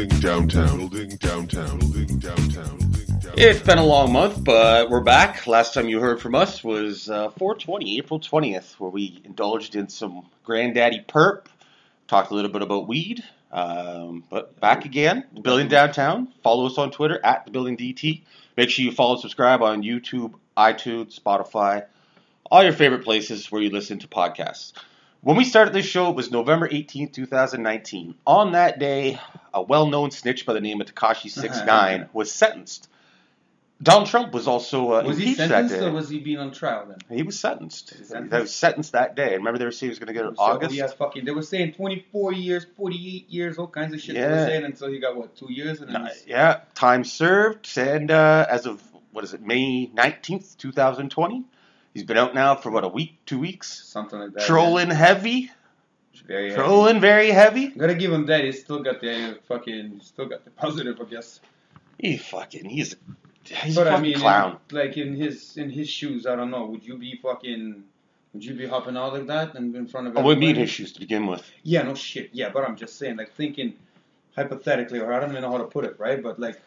Building downtown. Building downtown. Building downtown. It's been a long month, but we're back. Last time you heard from us was uh, 420, April 20th, where we indulged in some granddaddy perp, talked a little bit about weed, um, but back again, Building Downtown. Follow us on Twitter at the Building DT. Make sure you follow and subscribe on YouTube, iTunes, Spotify, all your favorite places where you listen to podcasts. When we started this show, it was November 18th, 2019. On that day, a well-known snitch by the name of Tekashi 69 was sentenced. Donald Trump was also uh, Was he impeached that sentenced day. or was he being on trial then? He was sentenced. he sentenced? He was sentenced that day. Remember they were saying he was going to get it in So August. Has fucking. They were saying 24 years, 48 years, all kinds of shit. They Yeah. were saying until he got what two years and Uh, yeah, time served. And uh, as of what is it, May 19th, 2020, he's been out now for what a week, two weeks. something like that. Trolling heavy, yeah. Very heavy. trolling very heavy. Gotta give him that. He's still got the uh, fucking. Still got the positive, I guess. He fucking, he's, he's but a I fucking mean, clown. in- like in his in his shoes, I don't know. Would you be fucking? Would you be hopping out like that and in front of? I wouldn't be in his shoes to begin with. Yeah, no shit. Yeah, but I'm just saying, like thinking hypothetically, or I don't even know how to put it, right? But like,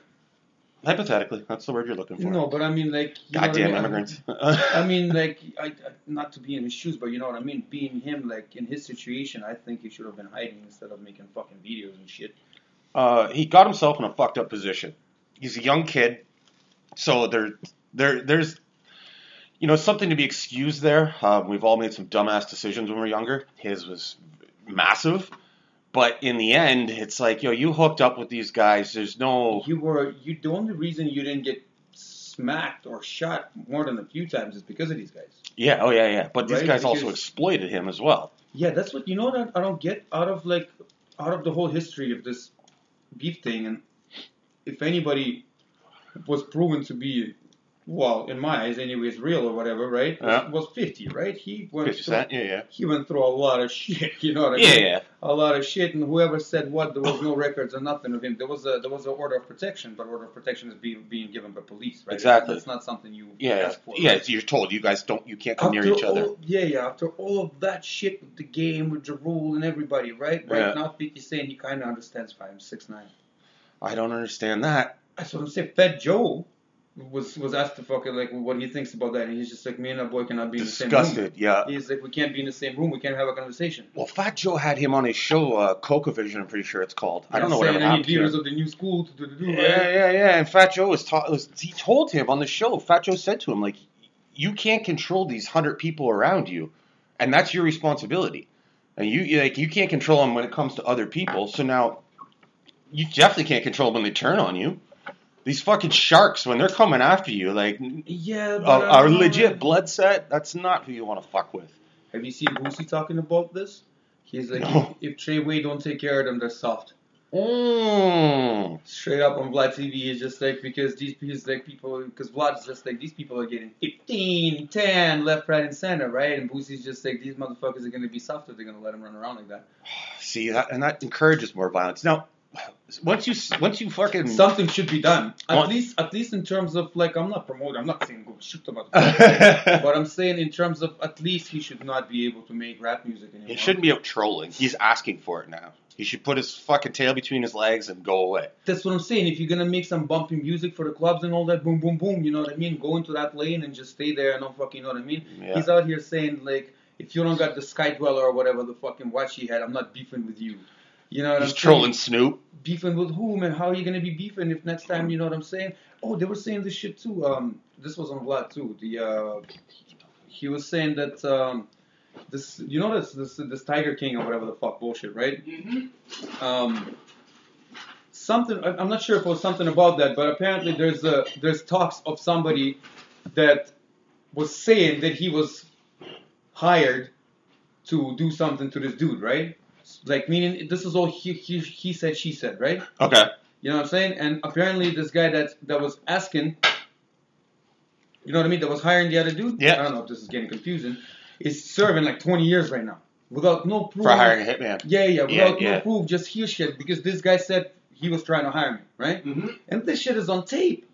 Hypothetically, that's the word you're looking for. no, but I mean, like, what I Goddamn mean? immigrants. I mean, like, I, I not to be in his shoes, but you know what I mean. Being him, like in his situation, I think he should have been hiding instead of making fucking videos and shit. uh, he got himself in a fucked up position. He's a young kid, so there, there, there's, you know, something to be excused there. Um, we've all made some dumbass decisions when we're younger. His was massive, but in the end, it's like, yo, you hooked up with these guys. There's no, You were you. The only reason you didn't get smacked or shot more than a few times is because of these guys. yeah, oh yeah, yeah. But these Right, guys also exploited him as well. Yeah, that's what you know what I, I don't get out of like out of the whole history of this beef thing, and if anybody was proven to be, well, in my eyes, anyway, anyways, real or whatever, right? Yeah. Was, was fifty, right? He went Fifty through, Cent, yeah, yeah, he went through a lot of shit, you know what I yeah, mean? yeah. Yeah. A lot of shit, and whoever said what, there was no records or nothing of him. There was a there was an order of protection, but order of protection is being being given by police, right? Exactly. It's not something you Yeah, ask for. yeah. right? You're told you guys don't, you can't come near each other. all- yeah, yeah. After all of that shit with the game, with the rule and everybody, right? Right Yeah. now, 50 saying he kind of understands five, six, nine. I don't understand that. That's what I'm saying. Fat Joe was was asked to fucking like what he thinks about that, and he's just like, me and that boy cannot be in the same room. Disgusted, yeah. He's like, we can't be in the same room. We can't have a conversation. Well, Fat Joe had him on his show, uh, Coca Vision. I'm pretty sure it's called. I don't know what any happened. leaders him. of the new school to do do do. Yeah, Right? yeah, yeah. And Fat Joe was, ta- was he told him on the show. Fat Joe said to him like, "You can't control these hundred people around you, and that's your responsibility. And you you- like you can't control them when it comes to other people. So now, you definitely can't control them when they turn on you. These fucking sharks when they're coming after you, like Yeah, but a don't legit blood set. That's not who you want to fuck with. Have you seen Boosie talking about this? He's like, No. if, if Trey Way don't take care of them, they're soft. Mm. straight up on Vlad TV is just like because these he's like people because Vlad's just like these people are getting 15, 10 left, right, and center, right? And Boosie's just like these motherfuckers are gonna be soft if they're gonna let him run around like that. See that, and that encourages more violence. Now, once you once you fucking hmm. Something should be done. At What? least at least in terms of like I'm not promoting, I'm not saying go shoot the motherfucker. but I'm saying in terms of at least he should not be able to make rap music anymore. He shouldn't be out trolling. He's asking for it now. He should put his fucking tail between his legs and go away. That's what I'm saying. If you're gonna make some bumpy music for the clubs and all that, boom, boom, boom, you know what I mean? Go into that lane and just stay there and don't fucking, you know what I mean? Yeah. He's out here saying like, if you don't got the Sky Dweller or whatever the fucking watch he had, I'm not beefing with you. You know what He's I'm trolling saying? Snoop. Beefing with whom and how are you gonna be beefing if next time you know what I'm saying? Oh, they were saying this shit too. Um, this was on Vlad too. The uh, he was saying that um, this, you know this this this Tiger King or whatever the fuck bullshit, right? Mm-hmm. um, something I- I'm not sure if it was something about that, but apparently there's a there's talks of somebody that was saying that he was hired to do something to this dude, right? Like meaning this is all he he, he said she said, right? Okay. You know what I'm saying? And apparently this guy that that was asking, you know what I mean, that was hiring the other dude. Yeah. I don't know if this is getting confusing. Is serving like 20 years right now without no proof. For hiring a hitman. Yeah, yeah, without Yeah, yeah. no proof, just hear shit because this guy said he was trying to hire me, right? Mm-hmm. And this shit is on tape.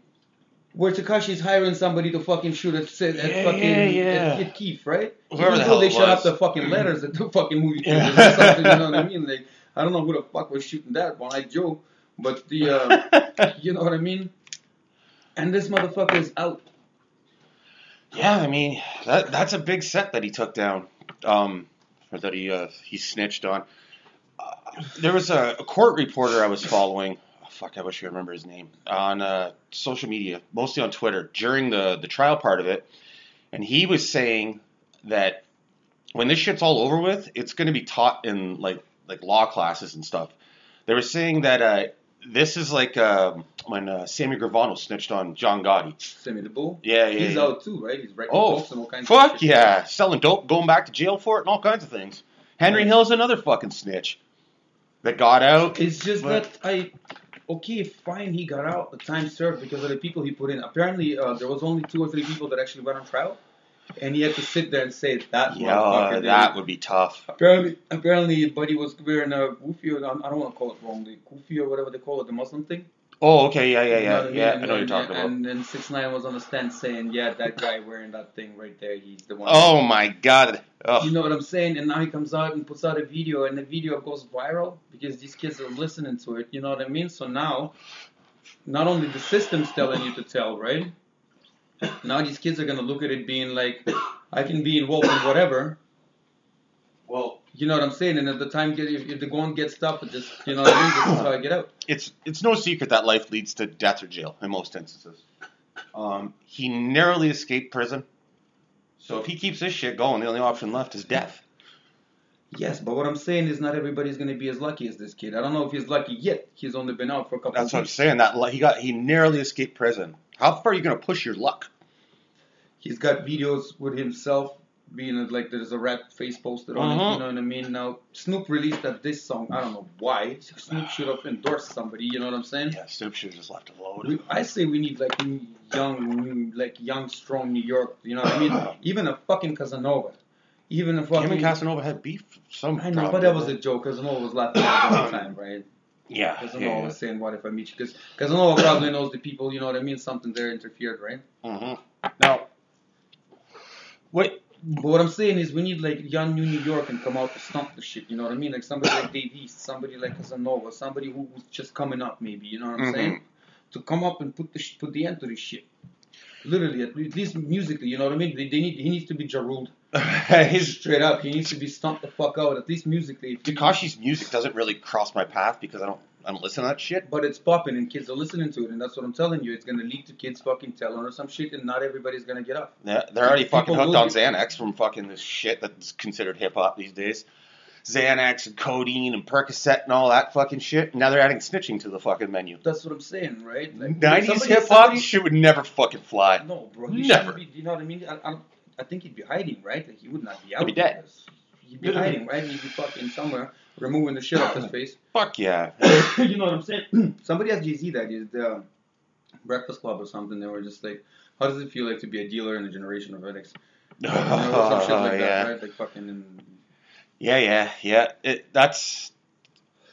Where Tekashi's hiring somebody to fucking shoot at, at Yeah, fucking yeah, yeah. At Chief Keef, right? Whoever Even the though they it shut up the fucking letters at the fucking movie Yeah. or something, you know what I mean? Like, I don't know who the fuck was shooting that one, I Joe, but the, uh, you know what I mean? And this motherfucker is out. Yeah, I mean that that's a big set that he took down, um, or that he uh, he snitched on. Uh, there was a, a court reporter I was following. Fuck, I wish I remember his name on uh, social media, mostly on Twitter during the the trial part of it, and he was saying that when this shit's all over with, it's going to be taught in like like law classes and stuff. They were saying that uh, this is like um, when uh, Sammy Gravano snitched on John Gotti. Sammy the bull. Yeah, yeah. He's yeah. out too, right? He's writing Oh, books and all kinds of fuck shit. yeah. Selling dope, going back to jail for it, and all kinds of things. Henry Hill's another fucking snitch that got out. It's just But- that I, okay, fine, he got out. The time served because of the people he put in. Apparently, uh, there was only two or three people that actually went on trial, and he had to sit there and say that. Yeah, that would be tough. Apparently, apparently, Buddy was wearing a kufi. I don't want to call it wrongly, kufi or whatever they call it, the Muslim thing. Oh, okay, yeah, yeah, You know yeah, I yeah. Know what you're talking about. And then Six Nine was on the stand saying, "Yeah, that guy wearing that thing right there, he's the one." Oh my god. Ugh. You know what I'm saying? And now he comes out and puts out a video, and the video goes viral because these kids are listening to it. You know what I mean? So now, not only the system's telling you to tell, right? Now these kids are gonna look at it being like, I can be involved in whatever. You know what I'm saying? And at the time, get if, if they go and get stuff, it just you know what I mean? This is how I get out. it's it's no secret that life leads to death or jail in most instances. Um, he narrowly escaped prison. So if he keeps this shit going, the only option left is death. Yes, but what I'm saying is not everybody's gonna be as lucky as this kid. I don't know if he's lucky yet. He's only been out for a couple. That's what I'm saying. That he got he narrowly escaped prison. How far are you gonna push your luck? He's got videos with himself being like there's a rat face posted on it. Mhm. You know what I mean? Now Snoop released that this song. I don't know why. Snoop should have endorsed somebody. You know what I'm saying? Yeah, Snoop should have just left it alone. I say we need like young, like young, strong New York. You know what I mean? Even a fucking Casanova. Even a fucking. Him and Casanova had beef. Some I know, but that was a joke. Casanova was laughing at the time, right? Yeah. Casanova yeah, was saying, "What if I meet you?" Because Casanova probably knows the people. You know what I mean? Something there interfered, right? yeah. hmm Now, what? But what I'm saying is, we need like young New New York and come out to stump the shit. You know what I mean? Like somebody like Dave East, somebody like Casanova, somebody who, who's just coming up, maybe. You know what I'm Mhm. saying? To come up and put the sh- put the end to this shit. Literally, at least musically, you know what I mean? They, they need he needs to be jaruled His straight up. He needs to be stumped the fuck out. At least musically. Tekashi's music doesn't really cross my path because I don't I don't listen to that shit. But it's popping and kids are listening to it, and that's what I'm telling you. It's gonna lead to kids fucking telling or some shit, and not everybody's gonna get up. They're, they're already fucking hooked on be- Xanax from fucking this shit that's considered hip hop these days. Xanax and codeine and Percocet and all that fucking shit. Now they're adding snitching to the fucking menu. That's what I'm saying, right? Like, Nineties hip hop shit would never fucking fly. No, bro. Never. Be, you know what I mean? I, I, I think he'd be hiding, right? Like he would not be out. He'd be dead. He'd be hiding, right? He'd be fucking somewhere, removing the shit off his face. Fuck yeah. you know what I'm saying? Somebody asked Jay Z that is the Breakfast Club or something. They were just like, "How does it feel like to be a dealer in a generation of addicts?" You some shit like yeah. right? Like fucking. And Yeah, yeah, yeah. It, that's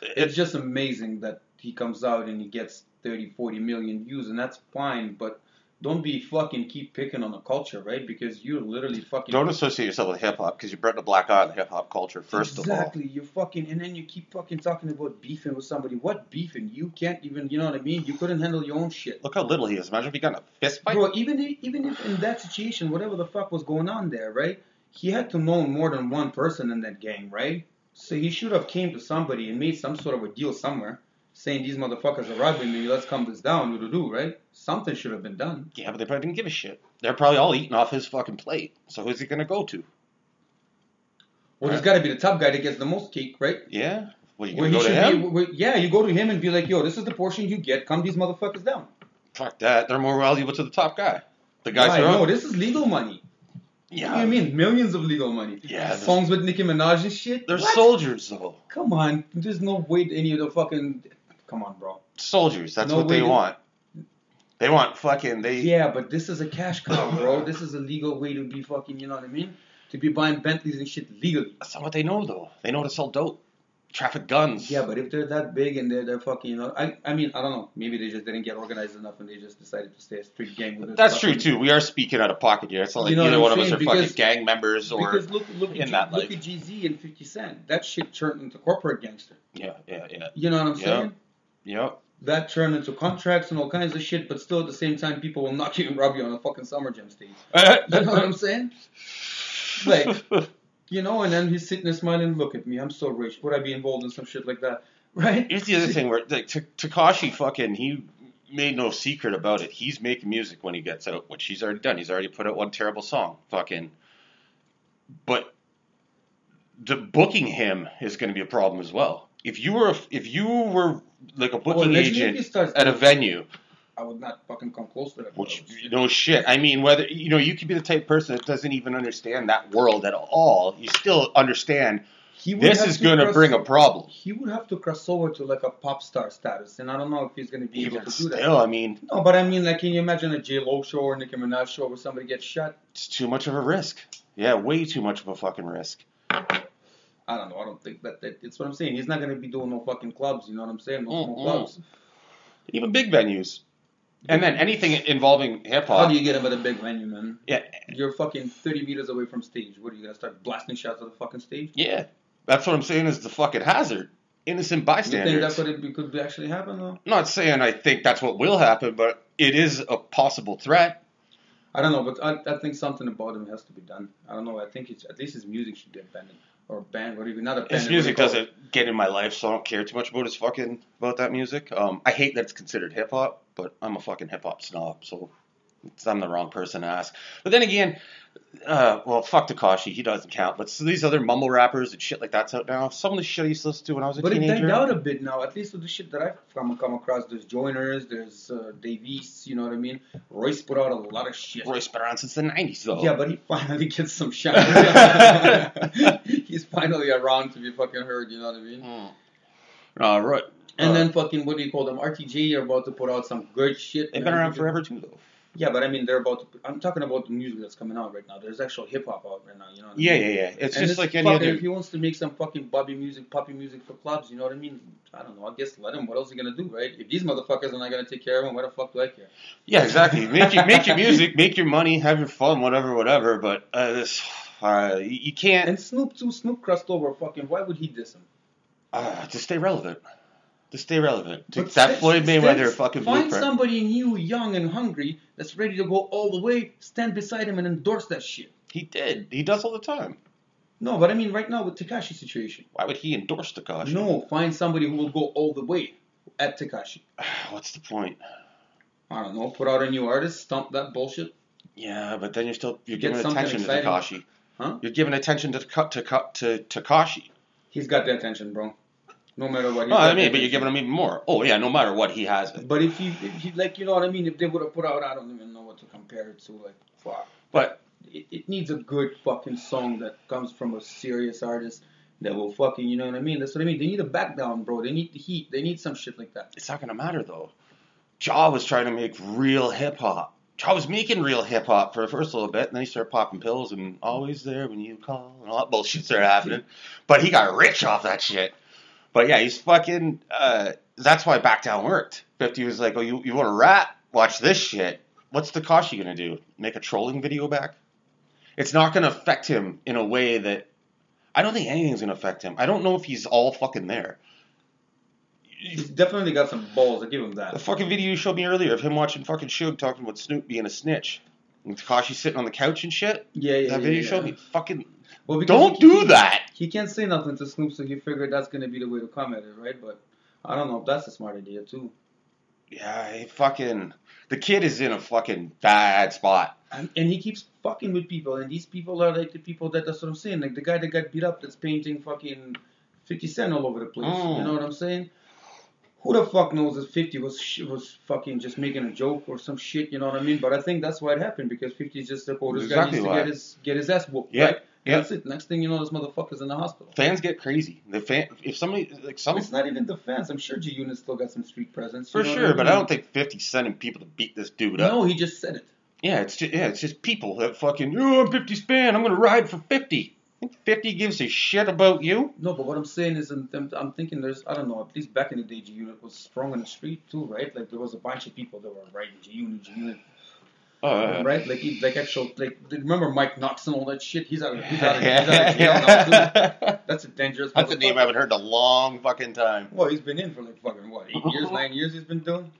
it's just amazing that he comes out and he gets 30, 40 million views, and that's fine. But don't be fucking keep picking on the culture, right? Because you're literally fucking. don't associate yourself with hip hop because you brought the black eye the hip hop culture first exactly. Of all. Exactly, You're fucking, and then you keep fucking talking about beefing with somebody. What beefing? You can't even, you know what I mean? You couldn't handle your own shit. Look how little he is. Imagine if he got in a fist fight. Bro, even if, even if in that situation, whatever the fuck was going on there, right? He had to know more than one person in that gang, right? So he should have came to somebody and made some sort of a deal somewhere, saying these motherfuckers are robbing me. Let's calm this down, do do, right? Something should have been done. Yeah, but they probably didn't give a shit. They're probably all eating off his fucking plate. So who's he gonna go to? Well, there's got to be the top guy that gets the most cake, right? Yeah. Well, you Where go to him? be, where- yeah, you go to him and be like, yo, this is the portion you get. Calm these motherfuckers down. Fuck that. They're more valuable to the top guy. The guys Why? No, this is legal money. Yeah. What do you mean? Millions of legal money. Yeah, Songs with Nicki Minaj and shit. They're What? soldiers though. Come on. There's no way any of the fucking. Come on, bro. Soldiers. That's No what they to- want. They want fucking. They. Yeah, but this is a cash cow, bro. This is a legal way to be fucking. You know what I mean? To be buying Bentleys and shit legally. That's not what they know though. They know to sell dope, traffic guns. Yeah, but if they're that big and they're, they're fucking, you know, I, I mean, I don't know. Maybe they just didn't get organized enough and they just decided to stay a street gang with. That's true too. We are speaking out of pocket here. It's not like You know either one I'm of us are saying? fucking gang members or. Because look, look, in at, G- that look life. at GZ and 50 Cent. That shit turned into corporate gangster. Yeah, yeah, yeah. You know what I'm Yeah. saying? Yep. That turned into contracts and all kinds of shit, but still at the same time, people will knock you and rob you on a fucking Summer Jam stage. You know what I'm saying? Like, you know, and then he's sitting there smiling, look at me, I'm so rich. Would I be involved in some shit like that? Right? Here's the other thing where like Tekashi fucking he made no secret about it. He's making music when he gets out, which he's already done. He's already put out one terrible song. Fucking. But the booking him is going to be a problem as well. If you were a, if you were like a booking he agent at a venue, I would not fucking come close to that. which no shit. I mean, whether you know you could be the type of person that doesn't even understand that world at all. You still understand this is going to bring a problem. He would have to cross over to like a pop star status, and I don't know if he's going to be Even able to do that. still, I mean, No, but I mean, like, can you imagine a J Lo show or Nicki Minaj show where somebody gets shot? it's too much of a risk. Yeah, way too much of a fucking risk. I don't know. I don't think that, that it's what I'm saying. He's not going to be doing no fucking clubs. You know what I'm saying? No small Mm-mm. clubs. Even big venues. And then anything involving hip hop. How do you get him at a big venue, man? Yeah, You're fucking 30 meters away from stage. What are you gonna start blasting shots at the fucking stage? yeah. That's what I'm saying is the fucking hazard. Innocent bystanders. You think that's what it could actually happen though? Not saying I think that's what will happen, but it is a possible threat. I don't know, but I, I think something about him has to be done. I don't know. I think it's at least his music should get banned or banned, or even not a banned. His what do you music doesn't get in my life, so I don't care too much about his fucking about that music. Um, I hate that it's considered hip hop, but I'm a fucking hip hop snob, so I'm the wrong person to ask. But then again, uh, well, fuck Tekashi, he doesn't count. But so these other mumble rappers and shit like that's out now. Some of the shit I used to listen to when I was a But it teenager. died out a bit now, at least with the shit that I've come, come across. There's Joiners, there's uh, Davies, you know what I mean? Royce put out a lot of shit. Roy's been around since the '90s, though. Yeah, but he finally gets some shine. He's finally around to be fucking heard, you know what I mean? Mm. Uh, right. And Uh, then fucking, what do you call them? RTJ are about to put out some good shit. they've been around forever too, though. Yeah, but I mean, they're about to. I'm talking about the music that's coming out right now. There's actual hip hop out right now, you know what I Yeah, mean? yeah, yeah. It's And just like any other. If he wants to make some fucking Bobby music, poppy music for clubs, you know what I mean? I don't know. I guess let him. What else he gonna do, right? If these motherfuckers are not gonna take care of him, why the fuck do I care? Yeah, exactly. Make your make your music, make your money, have your fun, whatever, whatever. But uh, this, uh, you you can't And Snoop too. Snoop crossed over. Fucking. Why would he diss him? uh, to stay relevant. To stay relevant. To But that Floyd Mayweather fucking Find blueprint. somebody new, young and hungry that's ready to go all the way. Stand beside him and endorse that shit. He did. He does all the time. No, but I mean right now with Tekashi situation. Why would he endorse Tekashi? No, find somebody who will go all the way at Tekashi. What's the point? I don't know. Put out a new artist, stump that bullshit. Yeah, but then you're still you're Get giving attention to. Tekashi. Huh? You're giving attention to to to, to Tekashi. He's got the attention, bro. No matter what. No, I mean, but you're giving him even more. Oh yeah, no matter what, he has it. But if you, if you like, you know what I mean. If they would have put out, I don't even know what to compare it to. Like, fuck. But It, it needs a good fucking song that comes from a serious artist that will fucking, you know what I mean. That's what I mean. They need a back down, bro. They need the heat. They need some shit like that. it's not gonna matter though. Ja was trying to make real hip hop. Ja was making real hip hop for the first little bit, and then he started popping pills and always there when you call and all that bullshit started happening. But he got rich off that shit. But yeah, he's fucking. Uh, that's why Back Down worked. Fifty was like, "Oh, you you want to rat? Watch this shit." What's Tekashi gonna do? Make a trolling video back? It's not gonna affect him in a way that I don't think anything's gonna affect him. I don't know if he's all fucking there. He's definitely got some balls. I give him that. The fucking video you showed me earlier of him watching fucking Suge talking about Snoop being a snitch. And Tekashi sitting on the couch and shit. Yeah, yeah. that video you yeah. showed me. Fucking Well, don't do that. He can't say nothing to Snoop, so he figured that's gonna be the way to come at it, right? But I don't know if that's a smart idea too. Yeah, he fucking. The kid is in a fucking bad spot. And, and he keeps fucking with people, and these people are like the people that that's what I'm saying. Like the guy that got beat up that's painting fucking 50 Cent all over the place. Mm. You know what I'm saying? who the fuck knows if 50 was was fucking just making a joke or some shit, you know what I mean? But I think that's why it happened because 50 is just like, oh, this Exactly guy needs to get his get his ass whooped, Yeah, right? And yeah. That's it. Next thing you know, this motherfucker's in the hospital. Fans get crazy. The fan, if somebody like some It's not even the fans. I'm sure G Unit still got some street presence. for you know what sure, but I don't think 50 sending people to beat this dude up. No, he just said it. Yeah, it's just yeah, it's just people that fucking oh, I'm 50 span. I'm gonna ride for 50. Think 50 gives a shit about you? No, but what I'm saying is, I'm, I'm- I'm thinking there's, I don't know, at least back in the day, G Unit was strong in the street too, right? Like there was a bunch of people that were writing G Unit, G Unit, Oh, yeah. right? Like, he- like actual, like, remember Mike Knox and all that shit? He's out of, he's out of, he's out of jail now. That's a dangerous. That's a name I haven't heard in a long fucking time. Well, he's been in for like fucking what, eight years, nine years? He's been doing.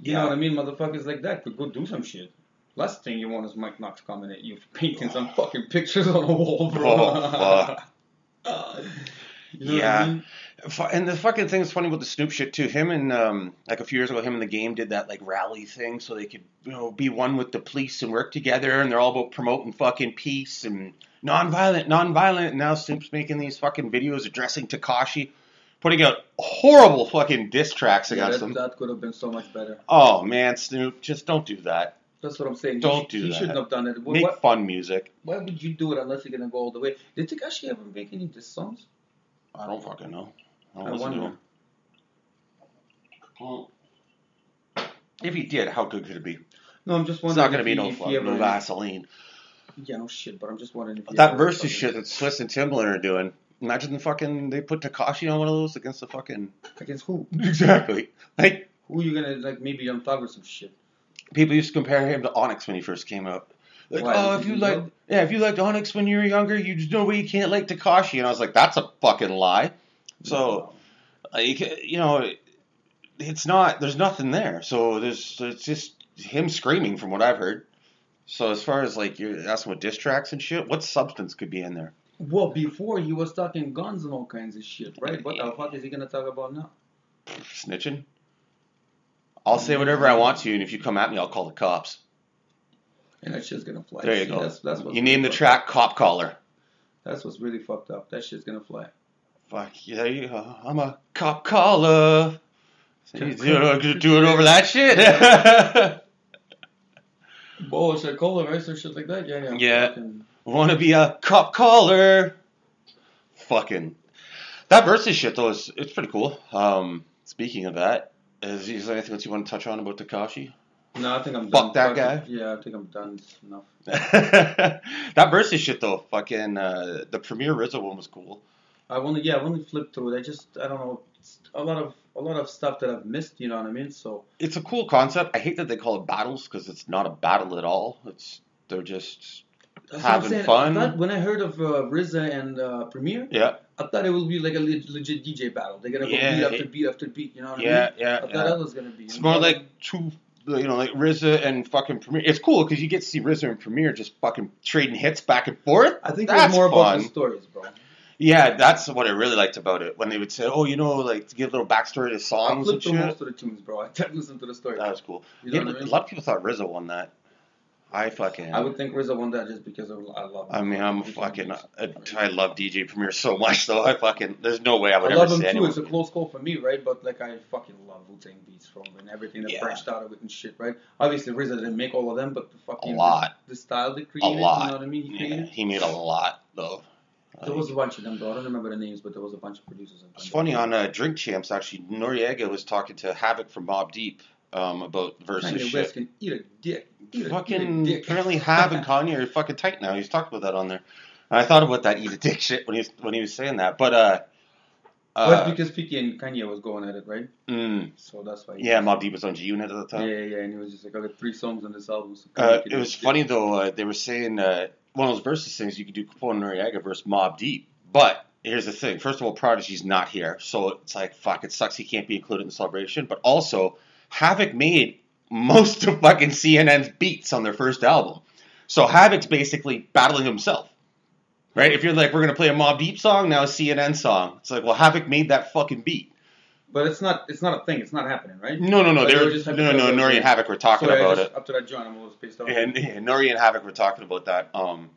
You know what I mean? Motherfuckers like that could go do some shit. Last thing you want is Mike Knox coming at you painting some fucking pictures on a wall, bro. Oh, fuck. You know what I Yeah. mean? And the fucking thing is funny with the Snoop shit too. Him and um, like a few years ago, him and the game did that like rally thing so they could you know be one with the police and work together. And they're all about promoting fucking peace and nonviolent, nonviolent. And now Snoop's making these fucking videos addressing Tekashi, putting out horrible fucking diss tracks Yeah, against that, him. that could have been so much better. Oh man, Snoop, just don't do that. That's what I'm saying. Don't he, do he that. shouldn't have done it. Make why, fun music. why would you do it unless you're gonna go all the way? Did Tekashi ever make any diss songs? I don't fucking know. Oh, I don't I listen to wonder. Well, if he did, how good could it be? No, I'm just It's wondering. not gonna if be he, no if he fun, ever, no Vaseline. Yeah, no shit. But I'm just wondering if he That ever versus fucking- shit that Swizz and Timbaland are doing. Imagine the fucking they put Tekashi on one of those against the fucking against who? exactly. Like Who are you gonna like? Maybe Young Thug or some shit. people used to compare him to Onyx when he first came out. Like, Why, oh, did if you like, know? yeah, if you liked Onyx when you were younger, you just no way you can't like Tekashi. And I was like, that's a fucking lie. So, uh, like, you know, it's not. There's nothing there. So there's it's just him screaming from what I've heard. So as far as like you're asking with diss tracks and shit, what substance could be in there? Well, before he was talking guns and all kinds of shit, right? What the fuck is he gonna talk about now? Snitching. I'll say whatever I want to, and if you come at me, I'll call the cops. And that shit's gonna fly. There you See, go. That's, that's You name the track "Cop Caller." That's what's really fucked up. That shit's gonna fly. Fuck yeah. I'm a cop caller. So you do it, do it over that shit. Oh, should I call it right? Or shit like that? Yeah, yeah. Yeah. Fucking- Want to be a cop caller? Fucking that versus shit though is it's pretty cool. Um, speaking of that, is, is there anything else you want to touch on about Tekashi? No, I think I'm done. Fuck done. that guy? Yeah, I think I'm done. Enough. that versus shit though, fucking uh, the Premier RZA one was cool. I've only yeah, I've only flipped through it. I just I don't know. It's a lot of a lot of stuff that I've missed. You know what I mean? So It's a cool concept. I hate that they call it battles because it's not a battle at all. It's they're just that's having fun. I thought, when I heard of uh, RZA and uh, Premier, yeah, I thought it would be like a legit DJ battle. They're gonna go Yeah, beat after it- beat after beat. You know what I mean? yeah. I thought yeah. that was gonna be. It's more like two, you know, like RZA and fucking Premier. It's cool because you get to see RZA and Premier just fucking trading hits back and forth. I think That's it's more about the stories, bro. Yeah, that's what I really liked about it when they would say, "Oh, you know, like to give a little backstory to I songs and flipped shit." most of the tunes, bro. I didn't listen to the story. That was cool. You know Yeah, I mean? A lot of people thought RZA won that. I fucking. I would think RZA won that just because of, I love. I mean, I'm a fucking. I, I love DJ Premier so much, though. I fucking. There's no way I would I ever love him say too. It's a close call for me, right? But like, I fucking love Wu Tang beats from and everything that Yeah. branched out of it and shit, right? Obviously, RZA didn't make all of them, but the fucking A lot. the, the style they a lot. You know what I mean? He yeah, created. he made a lot though. There was a bunch of them, though. I don't remember the names, but there was a bunch of producers. It's funny on uh, Drink Champs actually. Noreaga was talking to Havoc from Mobb Deep um, about versus shit. Can eat a dick. Eat a, eat a Fucking dick. apparently Hav and Kanye are fucking tight now. He's talked about that on there. And I thought about that eat a dick shit when he was, when he was saying that. But uh, Well, uh it's because Picky and Kanye was going at it, right? mm, So that's why. yeah, Mobb Deep was on G Unit at the time. yeah, yeah. And he was just like, I got three songs on this album. So Uh, it was funny though. Uh, they were saying uh, one of those versus things you could do Capone Noreaga versus Mobb Deep. But here's the thing: first of all, Prodigy's not here, so it's like fuck. It sucks he can't be included in the celebration. But also, Havoc made most of fucking CNN's beats on their first album, so Havoc's basically battling himself. Right? If you're like, we're gonna play a Mobb Deep song, now a CNN song. It's like, well, Havoc made that fucking beat. But it's not. It's not a thing. It's not happening, right? No, no, no. They they were were just no, no, no. Nori and Havoc were talking Sorry, about it. Up to that joint, I'm always pissed off. and, and Nori and Havoc were talking about that. Um,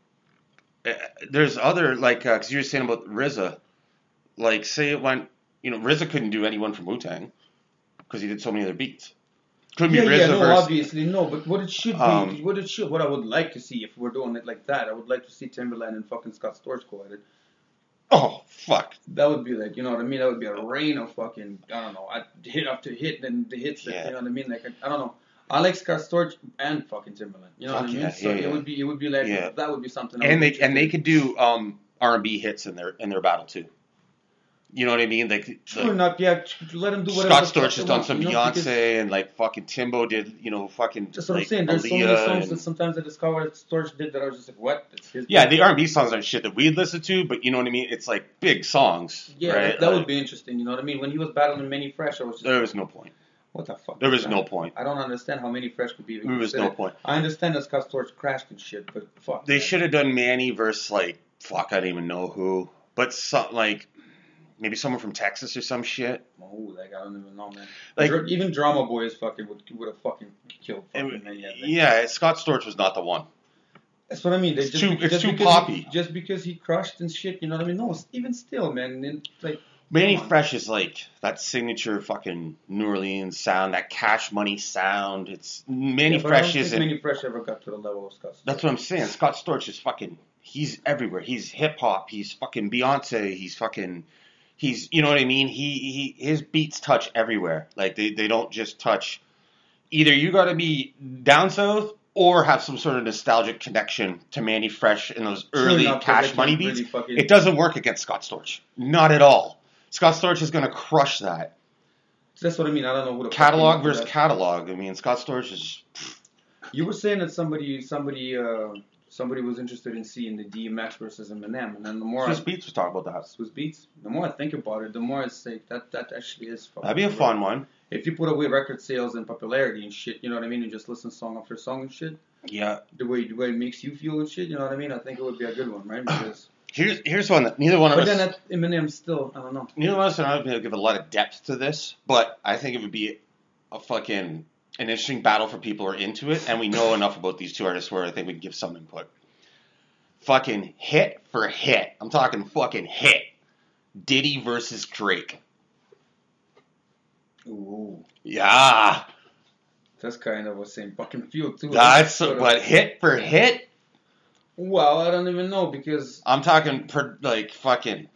uh, there's other like because you were saying about RZA, like say it went, You know, RZA couldn't do anyone from Wu Tang because he did so many other beats. Couldn't Yeah, be RZA yeah, no, versus. obviously no. But what it should be, Um, what it should, what I would like to see if we're doing it like that, I would like to see Timbaland and fucking Scott Storch it. Oh fuck! That would be like, you know what I mean? That would be a rain of fucking, I don't know, I hit after hit, and the hits, that, Yeah. you know what I mean? Like, I, I don't know. Alex Scott and fucking Timbaland. You know what I mean? yeah, so yeah, it would be, it would be like, Yeah. that would be something. And they and they could do um R and B hits in their in their battle too. You know what I mean? Like, in. Sure like enough, yeah. Let him do whatever. Scott Storch has done some you know, Beyonce and like fucking Timbo did. You know, fucking That's what like I'm saying. There's so many songs and- that sometimes I discover that Storch did that I was just like, what? Yeah, the R and B songs aren't shit that we'd listen to, but you know what I mean. It's like big songs, Yeah, right? that, that Like, would be interesting. You know what I mean? When he was battling Mannie Fresh, I was just There was no point. what the fuck? There is was no point. I don't understand how Mannie Fresh could be. There was no point. I understand that Scott Storch crashed and shit, but fuck. They should have done Mannie versus like fuck, I don't even know who, but some like maybe someone from Texas or some shit. Oh, like I don't even know, man. Like- Dra- even Drumma Boy is fucking would would have fucking killed fucking And- Mannie. I think. yeah, Scott Storch was not the one. That's what I mean. They It's just, too- it's just too poppy. He, just because he crushed and shit, you know what I mean? No, even still, man. And, like Mannie Fresh is like that signature fucking New Orleans sound, that Cash Money sound. It's Mannie yeah, but I don't Fresh isn't. Mannie Fresh ever got to the level of Scott. Storch. That's what I'm saying. Scott Storch is fucking. He's everywhere. He's hip hop. He's fucking Beyonce. He's fucking. He's you know what I mean. He he his beats touch everywhere. Like they they don't just touch. Either you got to be down south or have some sort of nostalgic connection to Mannie Fresh and those early enough, Cash Money beats. really fucking- It doesn't work against Scott Storch. Not at all. Scott Storch is gonna crush that. That's what I mean. I don't know fuck Catalog came up with versus catalog. I mean, Scott Storch is. You were saying that somebody somebody uh somebody was interested in seeing the DMX versus Eminem, and then the more I Beats was talking about that. Swizz Beatz, the more I think about it, the more I say that that actually is. That'd be a fun one. If you put away record sales and popularity and shit, you know what I mean, and just listen song after song and shit, Yeah. the way the way it makes you feel and shit, you know what I mean. I think it would be a good one, right? Because Here's here's one that neither one of but us. But then Eminem still, I don't know. Neither one of us are not going to give a lot of depth to this, but I think it would be a fucking an interesting battle for people who are into it, and we know enough about these two artists where I think we can give some input. Fucking hit for hit. I'm talking fucking hit. Diddy versus Drake. Ooh, Yeah, that's kind of the same fucking feel too. that's but hit for hit. well, I don't even know because I'm talking per, like fucking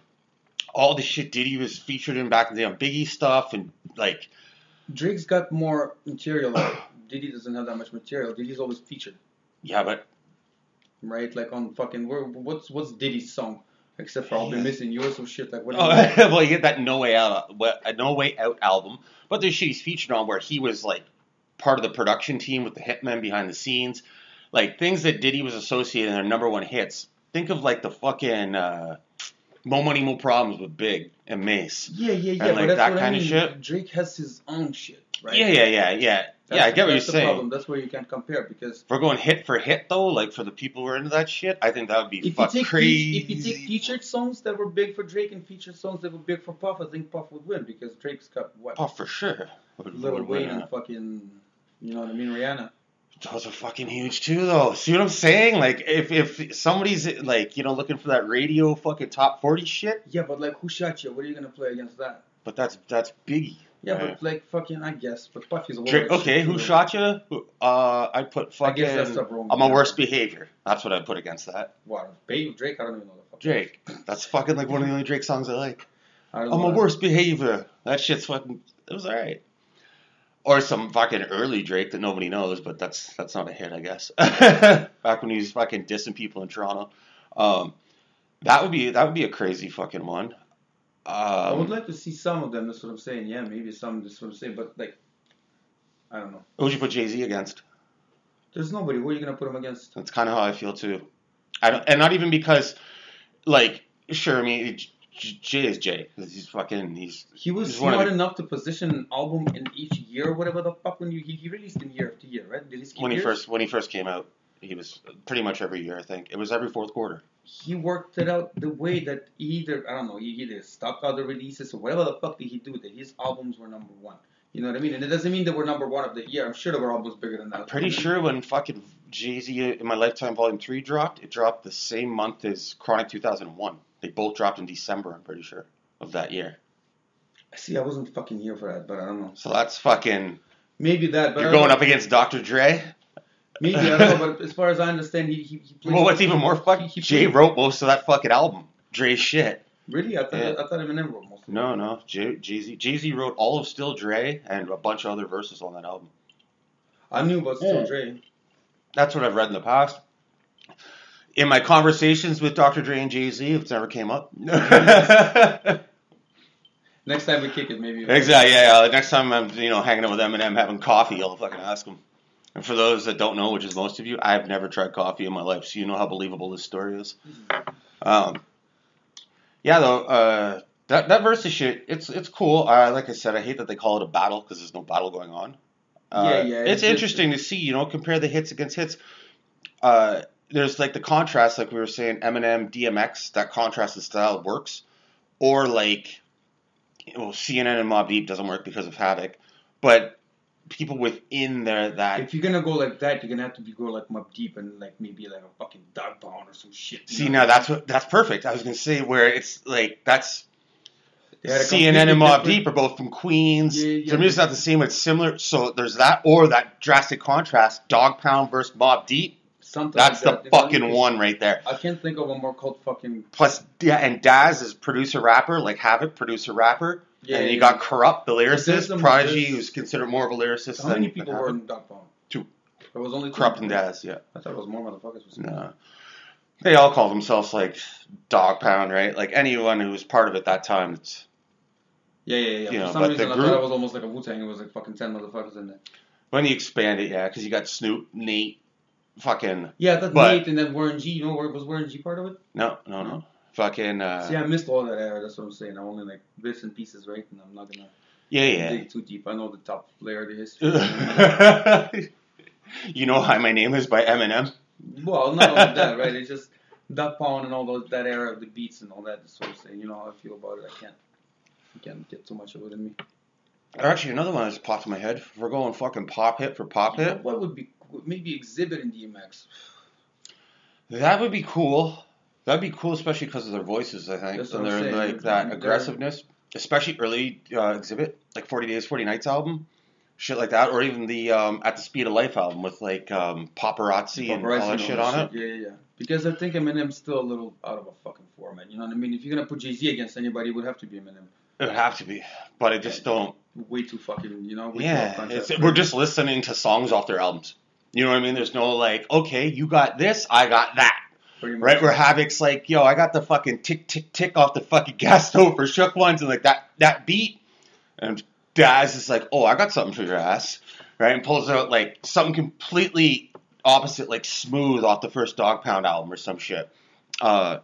all the shit Diddy was featured in back in the day on Biggie stuff and like Drake's got more material. Diddy doesn't have that much material. Diddy's always featured. yeah, but right? Like on fucking what's what's Diddy's song except for I'll be Yeah. missing you or some shit like what? Oh, you well, he had that No Way Out, a No Way Out album, but there's shit he's featured on where he was like part of the production team with the hitmen behind the scenes, like things that Diddy was associated in their number one hits. Think of like the fucking uh, Mo Money More Problems with Big and Mase. yeah, yeah, yeah. And, but like, that's that what I mean. shit? Drake has his own shit, right? Yeah, yeah, yeah, yeah, yeah. I get what you're that's the saying. Problem. That's where you can't compare because If we're going hit for hit though, like for the people who are into that shit, I think that would be if you take crazy. if you take featured songs that were big for Drake and featured songs that were big for Puff, I think Puff would win because Drake's got what Puff for sure. Would- would Wayne and fucking you know what I mean, Rihanna. Those are fucking huge too, though. See what I'm saying? Like, if if somebody's like, you know, looking for that radio fucking top forty shit, Yeah, but like who shot you? What are you gonna play against that? but that's that's Biggie. Yeah, Right. but like fucking I guess, but Puffy's a Drake, okay, who shot you? Uh, I'd put I fucking. guess that's wrong. I'm a worst behavior. That's what I'd put against that. What? Babe, Drake? I don't even know the fuck. Drake. That's fucking like one of the only Drake songs I like. I I'm a worst behavior. That shit's fucking. It was alright. Or some fucking early Drake that nobody knows, but that's that's not a hit, I guess. Back when he was fucking dissing people in Toronto, um, that would be that would be a crazy fucking one. I would Um, like to see some of them. That's what I'm saying. Yeah, maybe some. That's what I'm saying. But like, I don't know. who would you put Jay Z against? There's nobody. Who are you gonna put him against? That's kind of how I feel too. I don't, and not even because, like, sure, I mean, Jay is Jay. He's fucking. He's He was He's smart the- enough to position an album in each year, or whatever the fuck. When you he, he released in year after year, right? Did he skip when he years? first when he first came out. He was pretty much every year. I think it was every fourth quarter. He worked it out the way that either I don't know. He either stopped other releases or whatever the fuck did he do that his albums were number one. You know what I mean? And it doesn't mean they were number one of the year. I'm sure there were albums bigger than that. I'm pretty sure when fucking Jay Z in my lifetime volume three dropped, it dropped the same month as Chronic 2001. They both dropped in December. I'm pretty sure of that year. I see, I wasn't fucking here for that, but I don't know. So that's fucking. Maybe that, but You're going know. up against Dr. Dre. Maybe I don't know, but as far as I understand, he he, he plays. Well, what's even more fucking? he Jay wrote most of that fucking album. Dre shit. Really? I thought Yeah. I thought Eminem wrote most. of it. No, no. Jay Z Jay Z wrote all of Still Dre and a bunch of other verses on that album. I knew about Still Yeah. Dre. That's what I've read in the past. In my conversations with Dr. Dre and Jay Z, it's never came up. Next time we kick it, maybe. Yeah, yeah. Next time I'm, you know, hanging out with Eminem having coffee, I'll fucking ask him. And for those that don't know, which is most of you, I've never tried coffee in my life, so you know how believable this story is. Um, yeah, though, uh, that that versus shit, it's it's cool. Uh, like I said, I hate that they call it a battle because there's no battle going on. Uh, Yeah, yeah, It's, it's just- interesting to see, you know, compare the hits against hits. Uh, there's like the contrast, like we were saying, Eminem, DMX. That contrasted style works, or like, well, CNN and Mobb Deep doesn't work because of Havoc, but people within there that If you're gonna go like that, you're gonna have to be go like Mobb Deep and like maybe like a fucking dog pound or some shit. See know? now that's what that's perfect. I was gonna say where it's like that's They had a CNN and Mobb Deep are both from Queens. Yeah, yeah. Their music's not the same, it's similar. So there's that or that drastic contrast, Dog Pound versus Mobb Deep. Something That's like the fucking one right there. I can't think of one more called fucking. Plus yeah, and Daz is producer rapper, like Havoc, producer rapper. Yeah, and you yeah. got Kurupt, the There's lyricist, some- Prodigy, there's- who's considered more of a lyricist How than many people were Havoc. in Dog Pound? Two. There was only two. Kurupt and Daz, yeah. I thought it was more motherfuckers. Was No. They all call themselves like Dog Pound, right? Like anyone who was part of it that time, it's Yeah, yeah, yeah. You For know, some but reason, the I group- thought it was almost like a Wu Tang. It was like fucking ten motherfuckers in there. when you expand it, yeah, because you got Snoop, Nate, fucking Yeah, thought But- Nate and then Warren G. You know, where was Warren G part of it? no, no, no, fucking uh, See, I missed all that era. That's what I'm saying. I'm only like bits and pieces, right? And I'm not gonna yeah, yeah. dig too deep. I know the top layer of the history. you know how my name is by Eminem. well, not only that, right? It's just Dog Pound and all those that era of the beats and all that. That's what I'm saying. You know how I feel about it. I can't. I can't get too much of it in me. Actually, another one that just popped in my head. If we're going fucking pop hit for pop hit, What would be maybe Xzibit in DMX? that would be cool. That'd be cool, especially because of their voices. I think That's and their saying. like that They're- aggressiveness, especially early uh, Xzibit, like Forty Days, Forty Nights album, shit like that, or even the um, At the Speed of Life album with like um, paparazzi, and all Paparazzi that shit on that it. Yeah, yeah, yeah. Because I think Eminem's still a little out of a fucking format. You know what I mean? If you're gonna put Jay Z against anybody, it would have to be Eminem. It would have to be, but I just don't. Way too fucking, you know. Yeah, we're just listening to songs off their albums. You know what I mean? There's no like, okay, you got this, I got that. Right where Havoc's like, yo, I got the fucking tick tick tick off the fucking gas stove for shook ones and like that that beat. And Daz is like, oh, I got something for your ass. Right? And pulls out like something completely opposite, like smooth off the first Dog Pound album or some shit. Uh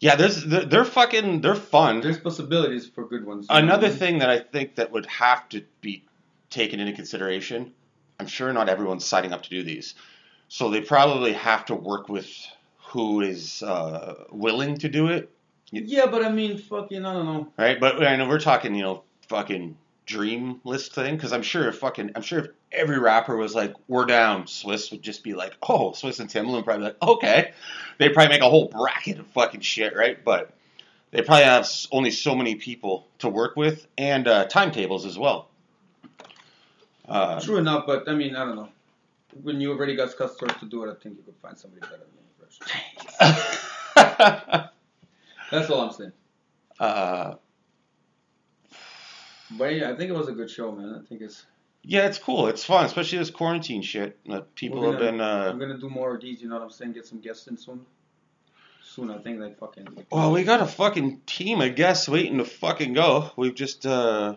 yeah, there's they're, they're fucking they're fun. There's possibilities for good ones. Another what I mean? thing that I think that would have to be taken into consideration, I'm sure not everyone's signing up to do these, so they probably have to work with who is uh, willing to do it, Yeah, but I mean, fucking, I don't know. right? But I know we're talking, you know, fucking dream list thing, because I'm sure if fucking, I'm sure if every rapper was like, we're down, Swizz would just be like, oh, Swizz and Timbaland probably like, okay, they probably make a whole bracket of fucking shit, right? But they probably have only so many people to work with and uh, timetables as well. Uh, True enough, but I mean, I don't know. When you already got customers to do it, I think you could find somebody better than me. first. That's all I'm saying. uh, But yeah, I think it was a good show, man. I think it's. yeah, it's cool. It's fun, especially this quarantine shit. that people We're have been. Uh, I'm gonna do more of these. You know what I'm saying? Get some guests in soon. Soon, I think like fucking. Well, we got a fucking team of guests waiting to fucking go. We've just, uh,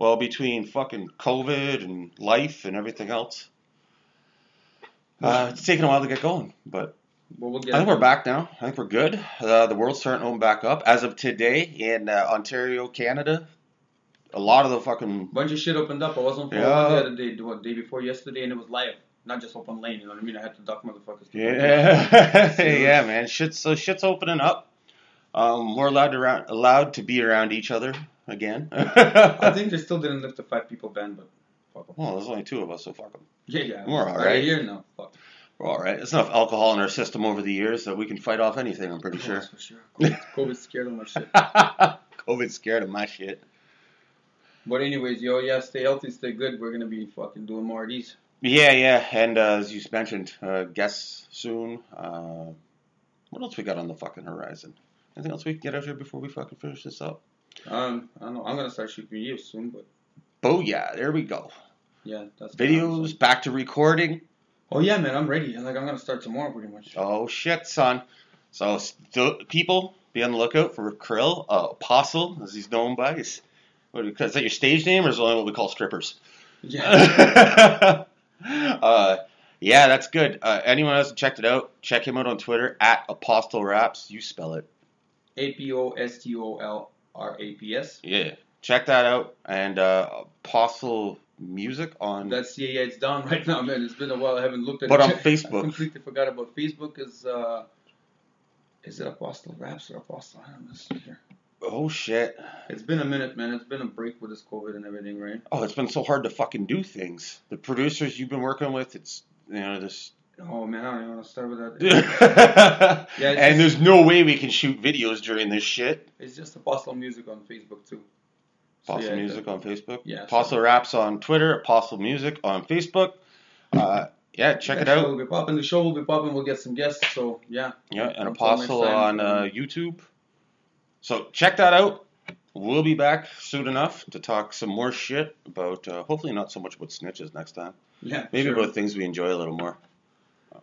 well, between fucking COVID and life and everything else, uh, it's taken a while to get going. But Well, we'll get. I think we're back now. I think we're good. Uh, the world's starting to open back up. As of today in uh, Ontario, Canada, a lot of the fucking Bunch of shit opened up. I was on phone Yeah. the other day, what day before yesterday, and it was live, not just open lane. You know what I mean? I had to duck motherfuckers. Yeah, yeah, man. Shit's so shit's opening up. Um, we're allowed to around, allowed to be around each other again. I think they still didn't lift the five people ban, but fuck 'em. Well, there's only two of us, so fuck them. Yeah, yeah. We're all right. here now? Fuck. We're all right. There's enough alcohol in our system over the years that we can fight off anything. I'm pretty sure. Yes, for sure. COVID, COVID scared of my shit. COVID's scared of my shit. But anyways, yo, yeah, stay healthy, stay good. We're gonna be fucking doing more of these. Yeah, yeah, and uh, as you mentioned, uh, guests soon. Uh, what else we got on the fucking horizon? Anything else we can get out here before we fucking finish this up? Um, I don't know. I'm gonna start shooting videos soon, but Oh yeah, there we go. yeah, that's Videos, back to recording. Oh yeah, man, I'm ready. Like I'm gonna start tomorrow, pretty much. Oh shit, son. So st- people, be on the lookout for Kirill, uh, Apostol, as he's known by. Is, what, is that your stage name, or is it only what we call strippers? Yeah. uh, yeah, that's good. Uh, anyone else checked it out? Check him out on Twitter at Apostol Raps. You spell it. A P O S T O L R A P S. Yeah, check that out. And uh, Apostol Music on. That's yeah, yeah, it's down right now, man. It's been a while. I haven't looked at But it. on I Facebook. completely forgot about Facebook. Is uh, is it Apostol Raps or Apostol? I don't know. Here. oh shit. It's been a minute, man. It's been a break with this COVID and everything, right? Oh, it's been so hard to fucking do things. The producers you've been working with, it's you know this. Oh man, I don't even want to start with that. and Yeah, it's just- there's no way we can shoot videos during this shit. It's just Apostol Music on Facebook too. So, Apostol yeah, Music the- on Facebook. Yeah, Apostol so- Raps on Twitter. Apostol Music on Facebook. Uh, yeah, check the it out. will be popping. The show will be popping. We'll get some guests. So yeah. Yeah, and Until Apostol on uh, um, YouTube. So check that out. We'll be back soon enough to talk some more shit about. Uh, hopefully, not so much about snitches next time. Yeah. Maybe sure. about things we enjoy a little more. Uh,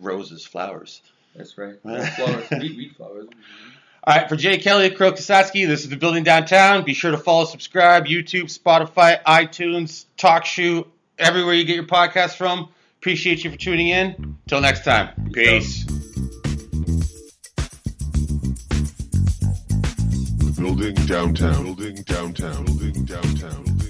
roses, flowers. That's right. flowers, wheat, wheat flowers. All right, for Jay Kelly, Kirill Kasatskiy, this is the Building Downtown. Be sure to follow, subscribe, YouTube, Spotify, iTunes, TalkShoe, everywhere you get your podcast from. Appreciate you for tuning in. Till next time, peace. Building downtown. Building downtown. Building downtown. Building